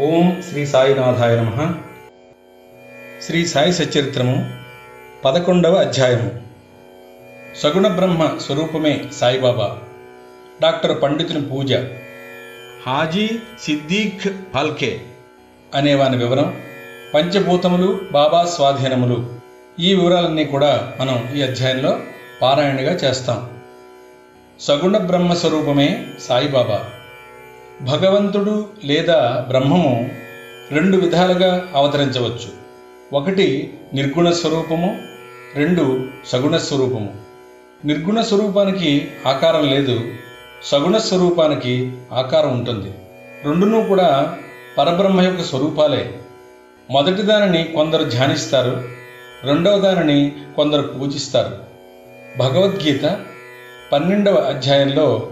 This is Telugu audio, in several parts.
ఓం శ్రీ సాయినాథాయ నమ. శ్రీ సాయి సచరిత్రము పదకొండవ అధ్యాయము. సగుణ బ్రహ్మ స్వరూపమే సాయిబాబా. డాక్టర్ పండితుని పూజ. హాజీ సిద్దీఖ్ ఫాల్కే అనేవాని వివరం పంచభూతములు బాబా స్వాధీనములు. ఈ వివరాలన్నీ కూడా మనం ఈ అధ్యాయంలో పారాయణగా చేస్తాం. సగుణ బ్రహ్మ స్వరూపమే సాయిబాబా. భగవంతుడు లేదా బ్రహ్మము రెండు విధాలుగా అవతరించవచ్చు. ఒకటి నిర్గుణ స్వరూపము రెండు సగుణ స్వరూపము. నిర్గుణ స్వరూపానికి ఆకారం లేదు సగుణ స్వరూపానికి ఆకారం ఉంటుంది. రెండునూ కూడా పరబ్రహ్మ యొక్క స్వరూపాలే. మొదటి దానిని కొందరు ధ్యానిస్తారు రెండవ దానిని కొందరు పూజిస్తారు. భగవద్గీత పన్నెండవ అధ్యాయంలో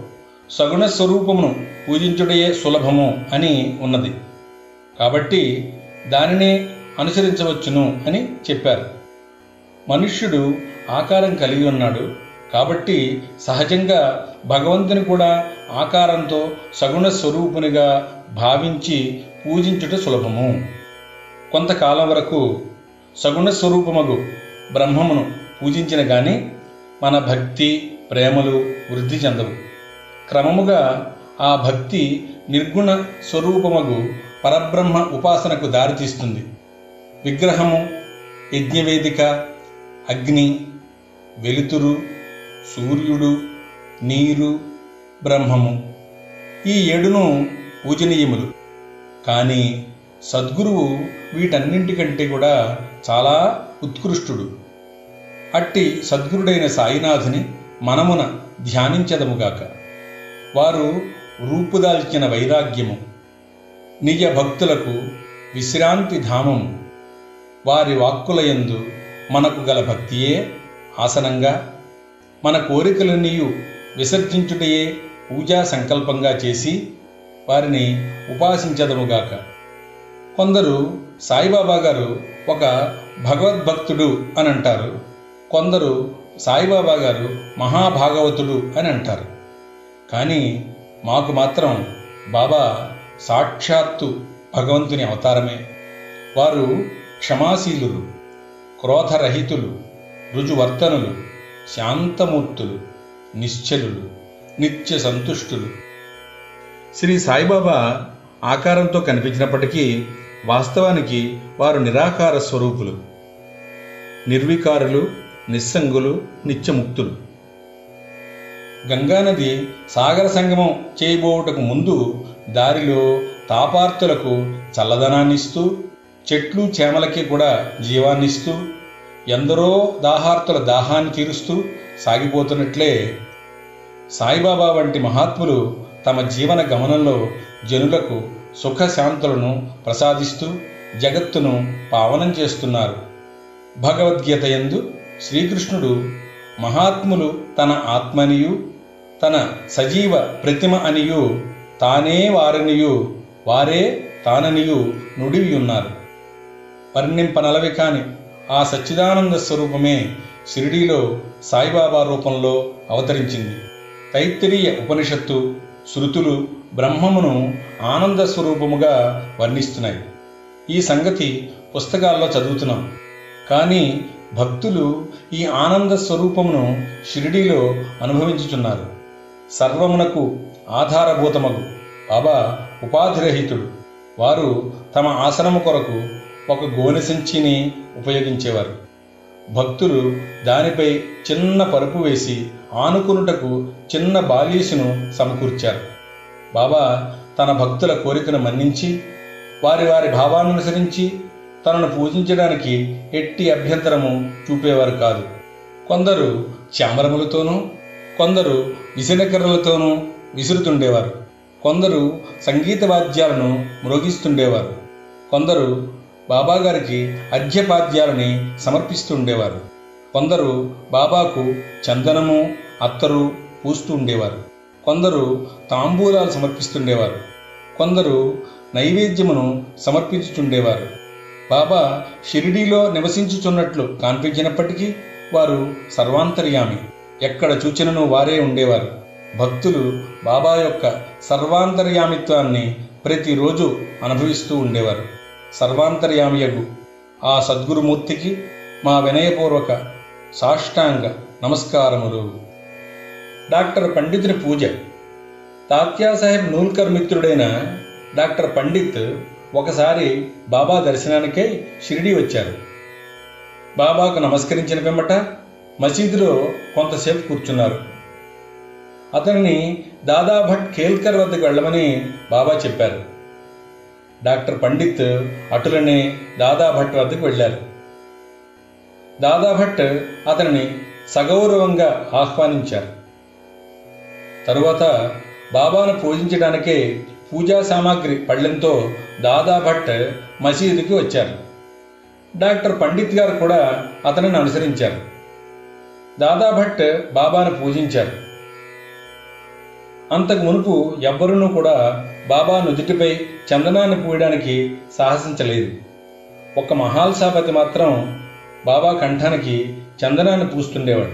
సగుణ స్వరూపమును పూజించుటయే సులభము అని ఉన్నది. కాబట్టి దానినే అనుసరించవచ్చును అని చెప్పారు. మనుష్యుడు ఆకారం కలిగి ఉన్నాడు. కాబట్టి సహజంగా భగవంతుని కూడా ఆకారంతో సగుణ స్వరూపునిగా భావించి పూజించుట సులభము. కొంతకాలం వరకు సగుణ స్వరూపమగు బ్రహ్మమును పూజించిన గాని మన భక్తి ప్రేమలు వృద్ధి చెందవు. క్రమముగా ఆ భక్తి నిర్గుణ స్వరూపమగు పరబ్రహ్మ ఉపాసనకు దారితీస్తుంది విగ్రహము యజ్ఞవేదిక అగ్ని వెలుతురు సూర్యుడు నీరు బ్రహ్మము ఈ ఏడును పూజనీయములు. కానీ సద్గురువు వీటన్నింటికంటే కూడా చాలా ఉత్కృష్టుడు. అట్టి సద్గురుడైన సాయినాథుని మనమున ధ్యానించదముగాక వారు రూపుదాల్చిన వైరాగ్యము నిజ భక్తులకు విశ్రాంతి ధామము. వారి వాక్కులయందు మనకు గల భక్తియే ఆసనంగా మన కోరికలన్నీయు విసర్జించుటయే పూజా సంకల్పంగా చేసి వారిని ఉపాసించదముగాక కొందరు సాయిబాబా గారు ఒక భగవద్భక్తుడు అని అంటారు కొందరు సాయిబాబా గారు మహాభాగవతుడు అని అంటారు. కానీ మాకు మాత్రం బాబా సాక్షాత్తు భగవంతుని అవతారమే. వారు క్షమాశీలులు క్రోధరహితులు రుజువర్తనులు శాంతమూర్తులు నిశ్చలులు నిత్య సంతుష్టులు. శ్రీ సాయిబాబా ఆకారంతో కనిపించినప్పటికీ వాస్తవానికి వారు నిరాకార స్వరూపులు. నిర్వికారులు నిస్సంగులు నిత్యముక్తులు. గంగానది సాగర సంగమం చేయబోవుటకు ముందు దారిలో తాపార్తులకు చల్లదనాన్నిస్తూ చెట్లు చేమలకి కూడా జీవాన్నిస్తూ ఎందరో దాహార్తుల దాహాన్ని తీరుస్తూ సాగిపోతున్నట్లే సాయిబాబా వంటి మహాత్ములు తమ జీవన గమనంలో జనులకు సుఖశాంతులను ప్రసాదిస్తూ జగత్తును పావనం చేస్తున్నారు. భగవద్గీత యందు శ్రీకృష్ణుడు మహాత్ములు తన ఆత్మనియు తన సజీవ ప్రతిమ అనియు తానే వారనియు వారే తాననియు నుడివి ఉన్నారు వర్ణింపనలవి కాని ఆ సచ్చిదానంద స్వరూపమే షిరిడీలో సాయిబాబా రూపంలో అవతరించింది. తైత్తిరీయ ఉపనిషత్తు శృతులు బ్రహ్మమును ఆనంద స్వరూపముగా వర్ణిస్తున్నాయి. ఈ సంగతి పుస్తకాల్లో చదువుతున్నాం. కానీ భక్తులు ఈ ఆనంద స్వరూపమును షిరిడీలో అనుభవించుచున్నారు. సర్వమునకు ఆధారభూతమగు. బాబా ఉపాధిరహితుడు. వారు తమ ఆసనము కొరకు ఒక గోనె సంచిని ఉపయోగించేవారు. భక్తులు దానిపై చిన్న పరుపు వేసి ఆనుకునుటకు చిన్న బాలీసును సమకూర్చారు. బాబా తన భక్తుల కోరికను మన్నించి వారి వారి భావానుసరించి తనను పూజించడానికి ఎట్టి అభ్యంతరము చూపేవారు కాదు. కొందరు చామరములతోనూ కొందరు విసినకర్రలతోనూ విసురుతుండేవారు. కొందరు సంగీత వాద్యాలను మ్రోగిస్తుండేవారు. కొందరు బాబాగారికి అర్ఘ్యపాద్యాలని సమర్పిస్తుండేవారు. కొందరు బాబాకు చందనము అత్తరు పూస్తూ ఉండేవారు. కొందరు తాంబూలాలు సమర్పిస్తుండేవారు. కొందరు నైవేద్యమును సమర్పించుచుండేవారు. బాబా షిరిడీలో నివసించుచున్నట్లు కనిపించినప్పటికీ వారు సర్వాంతర్యామి. ఎక్కడ చూచినను వారే ఉండేవారు. భక్తులు బాబా యొక్క సర్వాంతర్యామిత్వాన్ని ప్రతిరోజు అనుభవిస్తూ ఉండేవారు. సర్వాంతర్యామియగు ఆ సద్గురుమూర్తికి మా వినయపూర్వక సాష్టాంగ నమస్కారములు. డాక్టర్ పండితుని పూజ. తాత్యాసాహెబ్ నూల్కర్ మిత్రుడైన డాక్టర్ పండిత్ ఒకసారి బాబా దర్శనానికై షిరిడి వచ్చారు. బాబాకు నమస్కరించిన పిమ్మట మసీదులో కొంతసేపు కూర్చున్నారు. అతనిని దాదాభట్ కేల్కర్ వద్దకు వెళ్ళమని బాబా చెప్పారు. డాక్టర్ పండిత్ అటులనే దాదాభట్ వద్దకు వెళ్ళారు. దాదాభట్ అతనిని సగౌరవంగా ఆహ్వానించారు. తరువాత బాబాను పూజించడానికే పూజా సామాగ్రి పళ్ళెంతో దాదాభట్ మసీదుకి వచ్చారు. డాక్టర్ పండిత్ గారు కూడా అతనిని అనుసరించారు. దాదాభట్ బాబాను పూజించారు అంతకు మునుపు ఎవ్వరూ కూడా బాబా నుదుటిపై చందనాన్ని పూయడానికి సాహసించలేదు. ఒక మహాల్సాపతి మాత్రం బాబా కంఠానికి చందనాన్ని పూస్తుండేవాడు.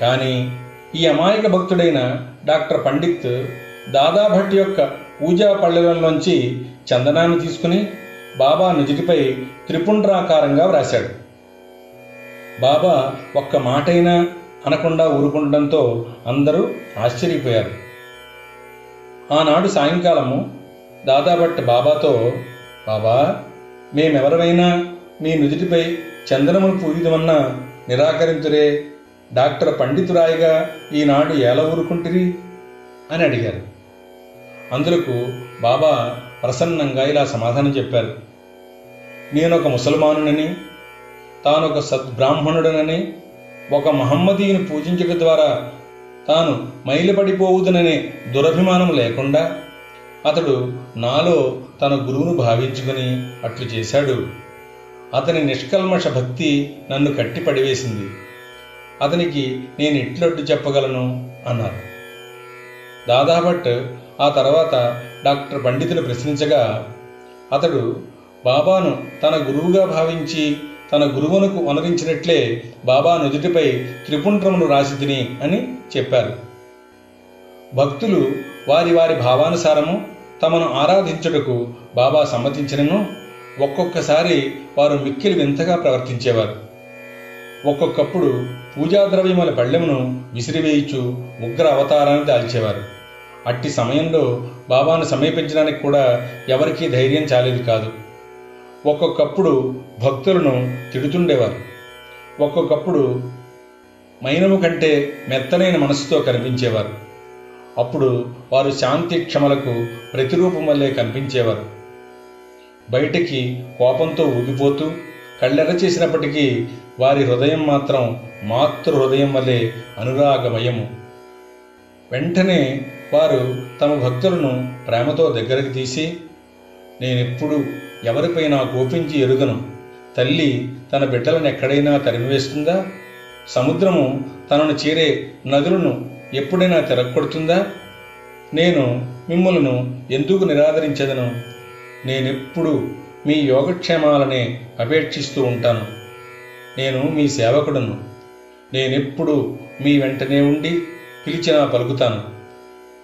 కానీ ఈ అమాయక భక్తుడైన డాక్టర్ పండిత్ దాదాభట్ యొక్క పూజా పళ్ళెంలోంచి చందనాన్ని తీసుకుని బాబా నుదుటిపై త్రిపుండ్రాకారంగా వ్రాశాడు. బాబా ఒక్క మాటైనా అనకుండా ఊరుకుండడంతో అందరూ ఆశ్చర్యపోయారు. ఆనాడు సాయంకాలము దాదాభట్ బాబాతో బాబా మేమెవరమైనా మీ నుదుటిపై చందనమును పూయుదమన్నా నిరాకరించురే డాక్టర్ పండితురాయిగా ఈనాడు ఎలా ఊరుకుంటిరి? అని అడిగారు. అందులకు బాబా ప్రసన్నంగా ఇలా సమాధానం చెప్పారు. నేనొక ముసల్మానునని తాను ఒక సద్బ్రాహ్మణుడనని ఒక మహమ్మదీని పూజించడం ద్వారా తాను మైలుపడిపోవుదననే దురభిమానం లేకుండా అతడు నాలో తన గురువును భావించుకుని అట్లు చేశాడు. అతని నిష్కల్మష భక్తి నన్ను కట్టి పడివేసింది అతనికి నేను ఎట్లడ్డు చెప్పగలను? అన్నారు. దాదాభట్ ఆ తర్వాత డాక్టర్ పండితుని ప్రశ్నించగా అతడు బాబాను తన గురువుగా భావించి తన గురువునకు వనరించినట్లే బాబా నుదుటిపై త్రిపుండ్రమును రాసి తిని అని చెప్పారు. భక్తులు వారి వారి భావానుసారము తమను ఆరాధించుటకు బాబా సమ్మతించినను ఒక్కొక్కసారి వారు మిక్కిలి వింతగా ప్రవర్తించేవారు. ఒక్కొక్కప్పుడు పూజాద్రవ్యముల పళ్ళెమును విసిరివేయిచు ఉగ్ర అవతారాన్ని దాల్చేవారు. అట్టి సమయంలో బాబాను సమీపించడానికి కూడా ఎవరికీ ధైర్యం చాలేదు కాదు. ఒక్కొక్కప్పుడు భక్తులను తిడుతుండేవారు. ఒక్కొక్కప్పుడు మైనము కంటే మెత్తనైన మనసుతో కనిపించేవారు. అప్పుడు వారు శాంతి క్షమలకు ప్రతిరూపం వల్లే కనిపించేవారు. బయటికి కోపంతో ఊగిపోతూ కళ్ళెర చేసినప్పటికీ వారి హృదయం మాత్రం మాతృ హృదయం వల్లే అనురాగమయము. వెంటనే వారు తమ భక్తులను ప్రేమతో దగ్గరకు తీసి నేనెప్పుడు ఎవరిపైనా కోపించి ఎరుగను. తల్లి తన బిడ్డలను ఎక్కడైనా తరిమివేస్తుందా? సముద్రము తనను చేరే నదులను ఎప్పుడైనా తిరగొడుతుందా నేను మిమ్మలను ఎందుకు నిరాదరించదను? నేనెప్పుడు మీ యోగక్షేమాలనే అపేక్షిస్తూ ఉంటాను. నేను మీ సేవకుడును. నేనెప్పుడు మీ వెంటనే ఉండి పిలిచినా పలుకుతాను.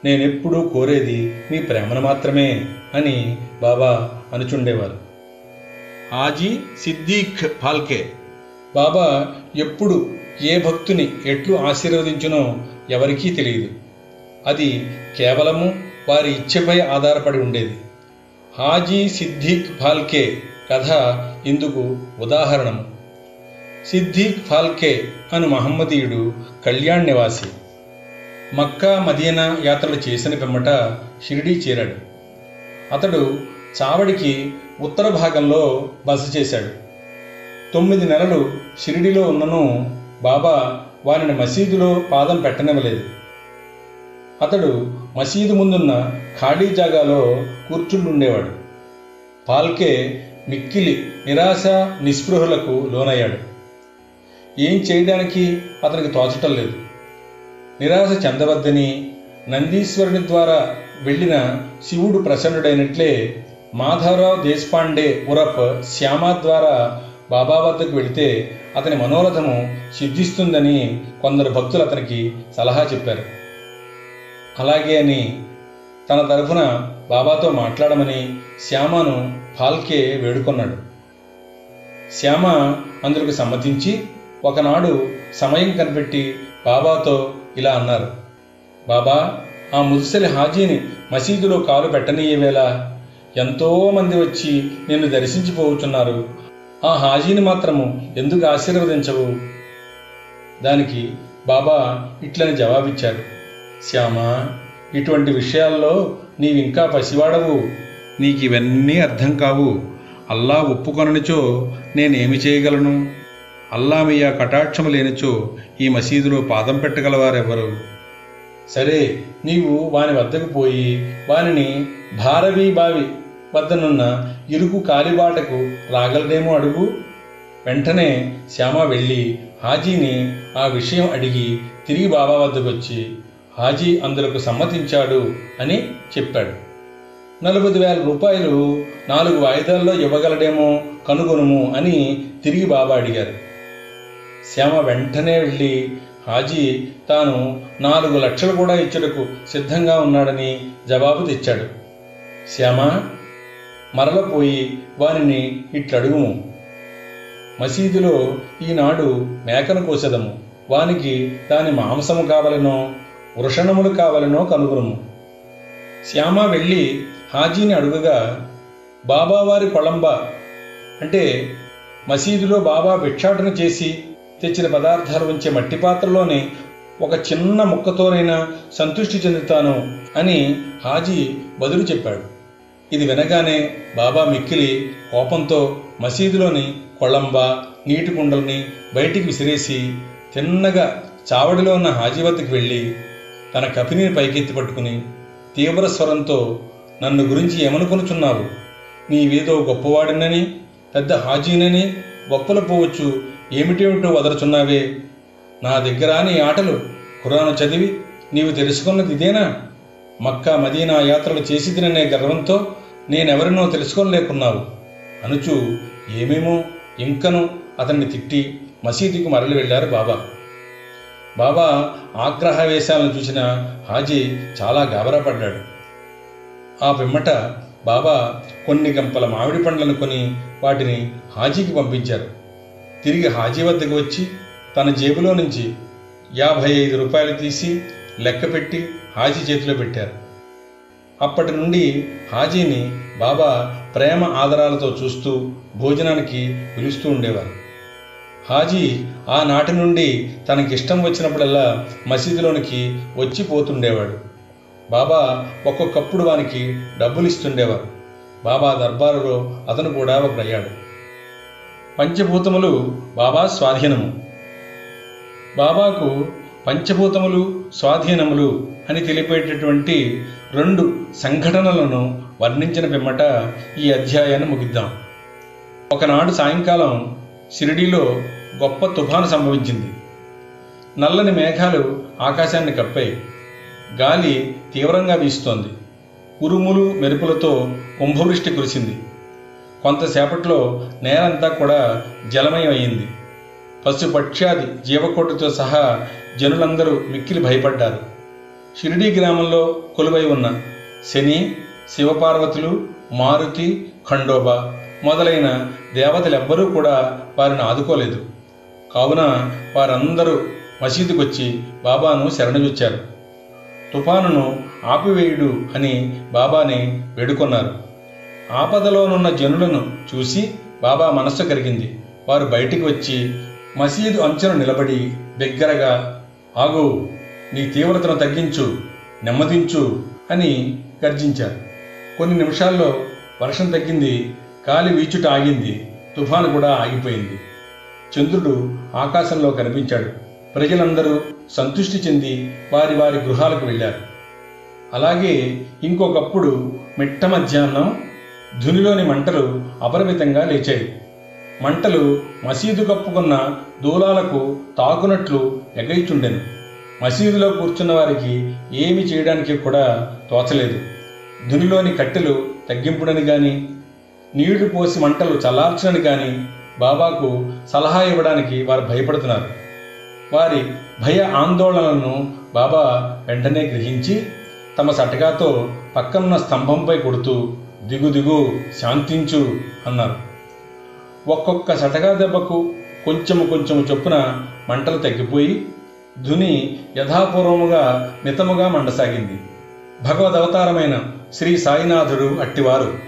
నేనెప్పుడూ కోరేది మీ ప్రేమను మాత్రమే అని బాబా అనుచుండేవారు. హాజీ సిద్దీక్ ఫాల్కే. బాబా ఎప్పుడు ఏ భక్తుని ఎట్లు ఆశీర్వదించునో ఎవరికీ తెలియదు. అది కేవలము వారి ఇచ్చపై ఆధారపడి ఉండేది. హాజీ సిద్దీక్ ఫాల్కే కథ ఇందుకు ఉదాహరణము. సిద్దీక్ ఫాల్కే అను మహమ్మదీయుడు కళ్యాణ్ నివాసి. మక్కా మదీనా యాత్రలు చేసిన పిమ్మట షిరిడీ చేరాడు. అతడు చావడికి ఉత్తర భాగంలో బస చేశాడు. తొమ్మిది నెలలు షిరిడిలో ఉన్నను బాబా వారిని మసీదులో పాదం పెట్టనివ్వలేదు. అతడు మసీదు ముందున్న ఖాళీ జాగాలో కూర్చుండుండేవాడు. పాల్కే మిక్కిలి నిరాశ నిస్పృహలకు లోనయ్యాడు. ఏం చేయడానికి అతనికి తోచటం లేదు. నిరాశ చెందవద్దని నందీశ్వరుని ద్వారా వెళ్ళిన శివుడు ప్రసన్నుడైనట్లే మాధవరావు దేశపాండే ఉరప్ శ్యామ ద్వారా బాబా వద్దకు వెళితే అతని మనోరథము సిద్ధిస్తుందని కొందరు భక్తులు అతనికి సలహా చెప్పారు. అలాగే అని తన తరఫున బాబాతో మాట్లాడమని శ్యామను ఫాల్కే వేడుకొన్నాడు. శ్యామ అందుకు సమ్మతించి ఒకనాడు సమయం కనిపెట్టి బాబాతో ఇలా అన్నారు. బాబా ఆ ముదుసలి హాజీని మసీదులో కాలు పెట్టనీయవేళ ఎంతోమంది వచ్చి నిన్ను దర్శించిపోతున్నారు. ఆ హాజీని మాత్రము ఎందుకు ఆశీర్వదించవు? దానికి బాబా ఇట్లని జవాబిచ్చారు శ్యామ ఇటువంటి విషయాల్లో నీవింకా పసివాడవు. నీకు ఇవన్నీ అర్థం కావు. అల్లా ఒప్పుకొననిచో నేనేమి చేయగలను? అల్లామయ్య కటాక్షము లేనిచో ఈ మసీదులో పాదం పెట్టగలవారెవ్వరు? సరే నీవు వాని వద్దకు పోయి వానిని భారవీ బావి వద్దనున్న ఇరుకు కాలిబాటకు రాగలదేమో అడుగు. వెంటనే శ్యామ వెళ్ళి హాజీని ఆ విషయం అడిగి తిరిగి బాబా వద్దకు వచ్చి హాజీ అందులకు సమ్మతించాడు అని చెప్పాడు. నలభై వేల రూపాయలు నాలుగు వాయిదాల్లో ఇవ్వగలడేమో కనుగొనుము అని తిరిగి బాబా అడిగారు. శ్యామ వెంటనే వెళ్ళి హాజీ తాను నాలుగు లక్షలు కూడా ఇచ్చుటకు సిద్ధంగా ఉన్నాడని జవాబు తెచ్చాడు. శ్యామ మరలపోయి వారిని ఇట్లడుగుము. మసీదులో ఈనాడు మేకను కోసెదము. వానికి దాని మాంసము కావలనో వృషణములు కావలనో కనుగొనుము. శ్యామ వెళ్ళి హాజీని అడుగగా బాబావారి కొళంబ అంటే మసీదులో బాబా భిక్షాటన చేసి తెచ్చిన పదార్థాలు ఉంచే మట్టి పాత్రలోనే ఒక చిన్న ముక్కతోనైనా సంతృష్టి చెందుతాను అని హాజీ బదులు చెప్పాడు. ఇది వినగానే బాబా మిక్కిలి కోపంతో మసీదులోని కొళంబ నీటి కుండల్ని బయటికి విసిరేసి తిన్నగా చావడిలో ఉన్న హాజీ వద్దకు వెళ్ళి తన కపిని పైకెత్తి పట్టుకుని తీవ్ర స్వరంతో నన్ను గురించి ఏమనుకొనుచున్నావు? నీవేదో గొప్పవాడినని పెద్ద హాజీనని గొప్పలు పోవచ్చు ఏమిటేమిటో వదరుచున్నావే? నా దగ్గర నీ ఆటలు ఖురాను చదివి నీవు తెలుసుకున్నది ఇదేనా? మక్కా మదీనా యాత్రలు చేసి తిననే గర్వంతో నేనెవరినో తెలుసుకోలేకున్నావు అనుచు ఏమేమో ఇంకను అతన్ని తిట్టి మసీదుకు మరలి వెళ్ళారు బాబా. బాబా ఆగ్రహవేశాలను చూసిన హాజీ చాలా గాబరాపడ్డాడు ఆ పిమ్మట బాబా కొన్ని గంపల మామిడి పండ్లను కొని వాటిని హాజీకి పంపించారు. తిరిగి హాజీ వద్దకు వచ్చి తన జేబులో నుంచి యాభై ఐదు రూపాయలు తీసి లెక్క పెట్టి హాజీ చేతిలో పెట్టారు. అప్పటి నుండి హాజీని బాబా ప్రేమ ఆదరాలతో చూస్తూ భోజనానికి పిలుస్తూ ఉండేవారు. హాజీ ఆనాటి నుండి తనకిష్టం వచ్చినప్పుడల్లా మసీదులోనికి వచ్చి పోతుండేవాడు. బాబా ఒక్కొక్కప్పుడు వానికి డబ్బులు ఇస్తుండేవారు బాబా దర్బారులో అతను కూడా ఒకడయ్యాడు పంచభూతములు బాబా స్వాధీనము. బాబాకు పంచభూతములు స్వాధీనములు అని తెలిపేటటువంటి రెండు సంఘటనలను వర్ణించిన పిమ్మట ఈ అధ్యాయాన్ని ముగిద్దాం. ఒకనాడు సాయంకాలం షిరిడీలో గొప్ప తుఫాను సంభవించింది. నల్లని మేఘాలు ఆకాశాన్ని కప్పాయి. గాలి తీవ్రంగా వీస్తోంది. ఉరుములు మెరుపులతో కుంభవృష్టి కురిసింది. కొంతసేపట్లో నేలంతా కూడా జలమయం అయింది పశుపక్ష్యాది జీవకోటితో సహా జనులందరూ మిక్కిలి భయపడ్డారు. షిరిడీ గ్రామంలో కొలువై ఉన్న శని శివపార్వతులు మారుతి ఖండోబా మొదలైన దేవతలెవ్వరూ కూడా వారిని ఆదుకోలేదు. కావున వారందరూ మసీదుకొచ్చి బాబాను శరణుజొచ్చారు తుఫానును ఆపివేయుడు అని బాబాని వేడుకొన్నారు. ఆపదలోనున్న జనులను చూసి బాబా మనస్సు కరిగింది. వారు బయటికి వచ్చి మసీదు అంచున నిలబడి బిగ్గరగా ఆగు నీ తీవ్రతను తగ్గించు నెమ్మదించు అని గర్జించారు. కొన్ని నిమిషాల్లో వర్షం తగ్గింది గాలి వీచుట ఆగింది తుఫాను కూడా ఆగిపోయింది. చంద్రుడు ఆకాశంలో కనిపించాడు. ప్రజలందరూ సంతృష్టి చెంది వారి వారి గృహాలకు వెళ్ళారు. అలాగే ఇంకొకప్పుడు మిట్ట మధ్యాహ్నం ధునిలోని మంటలు అపరిమితంగా లేచాయి. మంటలు మసీదు కప్పుకున్న దూలాలకు తాకునట్లు ఎగైచుండెను. మసీదులో కూర్చున్న వారికి ఏమి చేయడానికి కూడా తోచలేదు. దునిలోని కట్టెలు తగ్గింపుడని కానీ నీళ్ళు పోసి మంటలు చల్లార్చని కానీ బాబాకు సలహా ఇవ్వడానికి వారు భయపడుతున్నారు. వారి భయ ఆందోళనలను బాబా వెంటనే గ్రహించి తమ సటకాతో పక్కనున్న స్తంభంపై కొడుతూ దిగు దిగు శాంతించు అన్నారు. ఒక్కొక్క సటగా దెబ్బకు కొంచెము కొంచెము చొప్పున మంటలు తగ్గిపోయి ధుని యథాపూర్వముగా మితముగా మండసాగింది. భగవద్ అవతారమైన శ్రీ సాయినాథుడు అట్టివారు.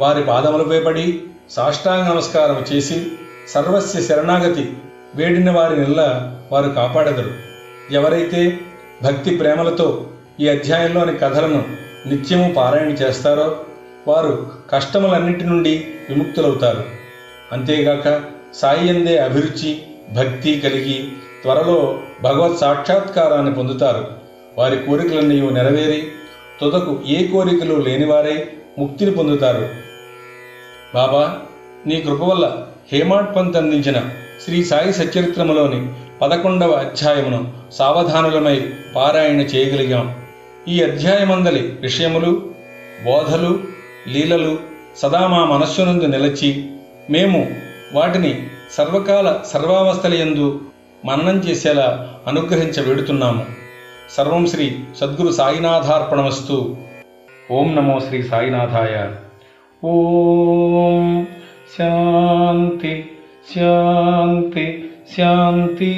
వారి పాదములపై పడి సాష్టాంగ నమస్కారం చేసి సర్వస్య శరణాగతి వేడిన వారి నిల్ల వారు కాపాడెదరు. ఎవరైతే భక్తి ప్రేమలతో ఈ అధ్యాయంలోని కథలను నిత్యము పారాయణ చేస్తారో వారు కష్టములన్నిటి నుండి విముక్తులవుతారు. అంతేగాక సాయి అందే అభిరుచి భక్తి కలిగి త్వరలో భగవత్ సాక్షాత్కారాన్ని పొందుతారు. వారి కోరికలన్నీ నెరవేరి తుదకు ఏ కోరికలు లేనివారే ముక్తిని పొందుతారు. బాబా నీ కృప వల్ల హేమాడ్ పంత్ అందించిన శ్రీ సాయి సచరిత్రములోని పదకొండవ అధ్యాయమును సావధానులమై పారాయణ చేయగలిగాం. ఈ అధ్యాయమందలి విషయములు బోధలు లీలలు సదా మా మనస్సునందు నిలచి మేము వాటిని సర్వకాల సర్వావస్థలయందు మననం చేసేలా అనుగ్రహించ వేడుతున్నాము. సర్వం శ్రీ సద్గురు సాయినాథార్పణమస్తు. ఓం నమో శ్రీ సాయినాథాయ. ఓం శాంతి శాంతి శాంతి.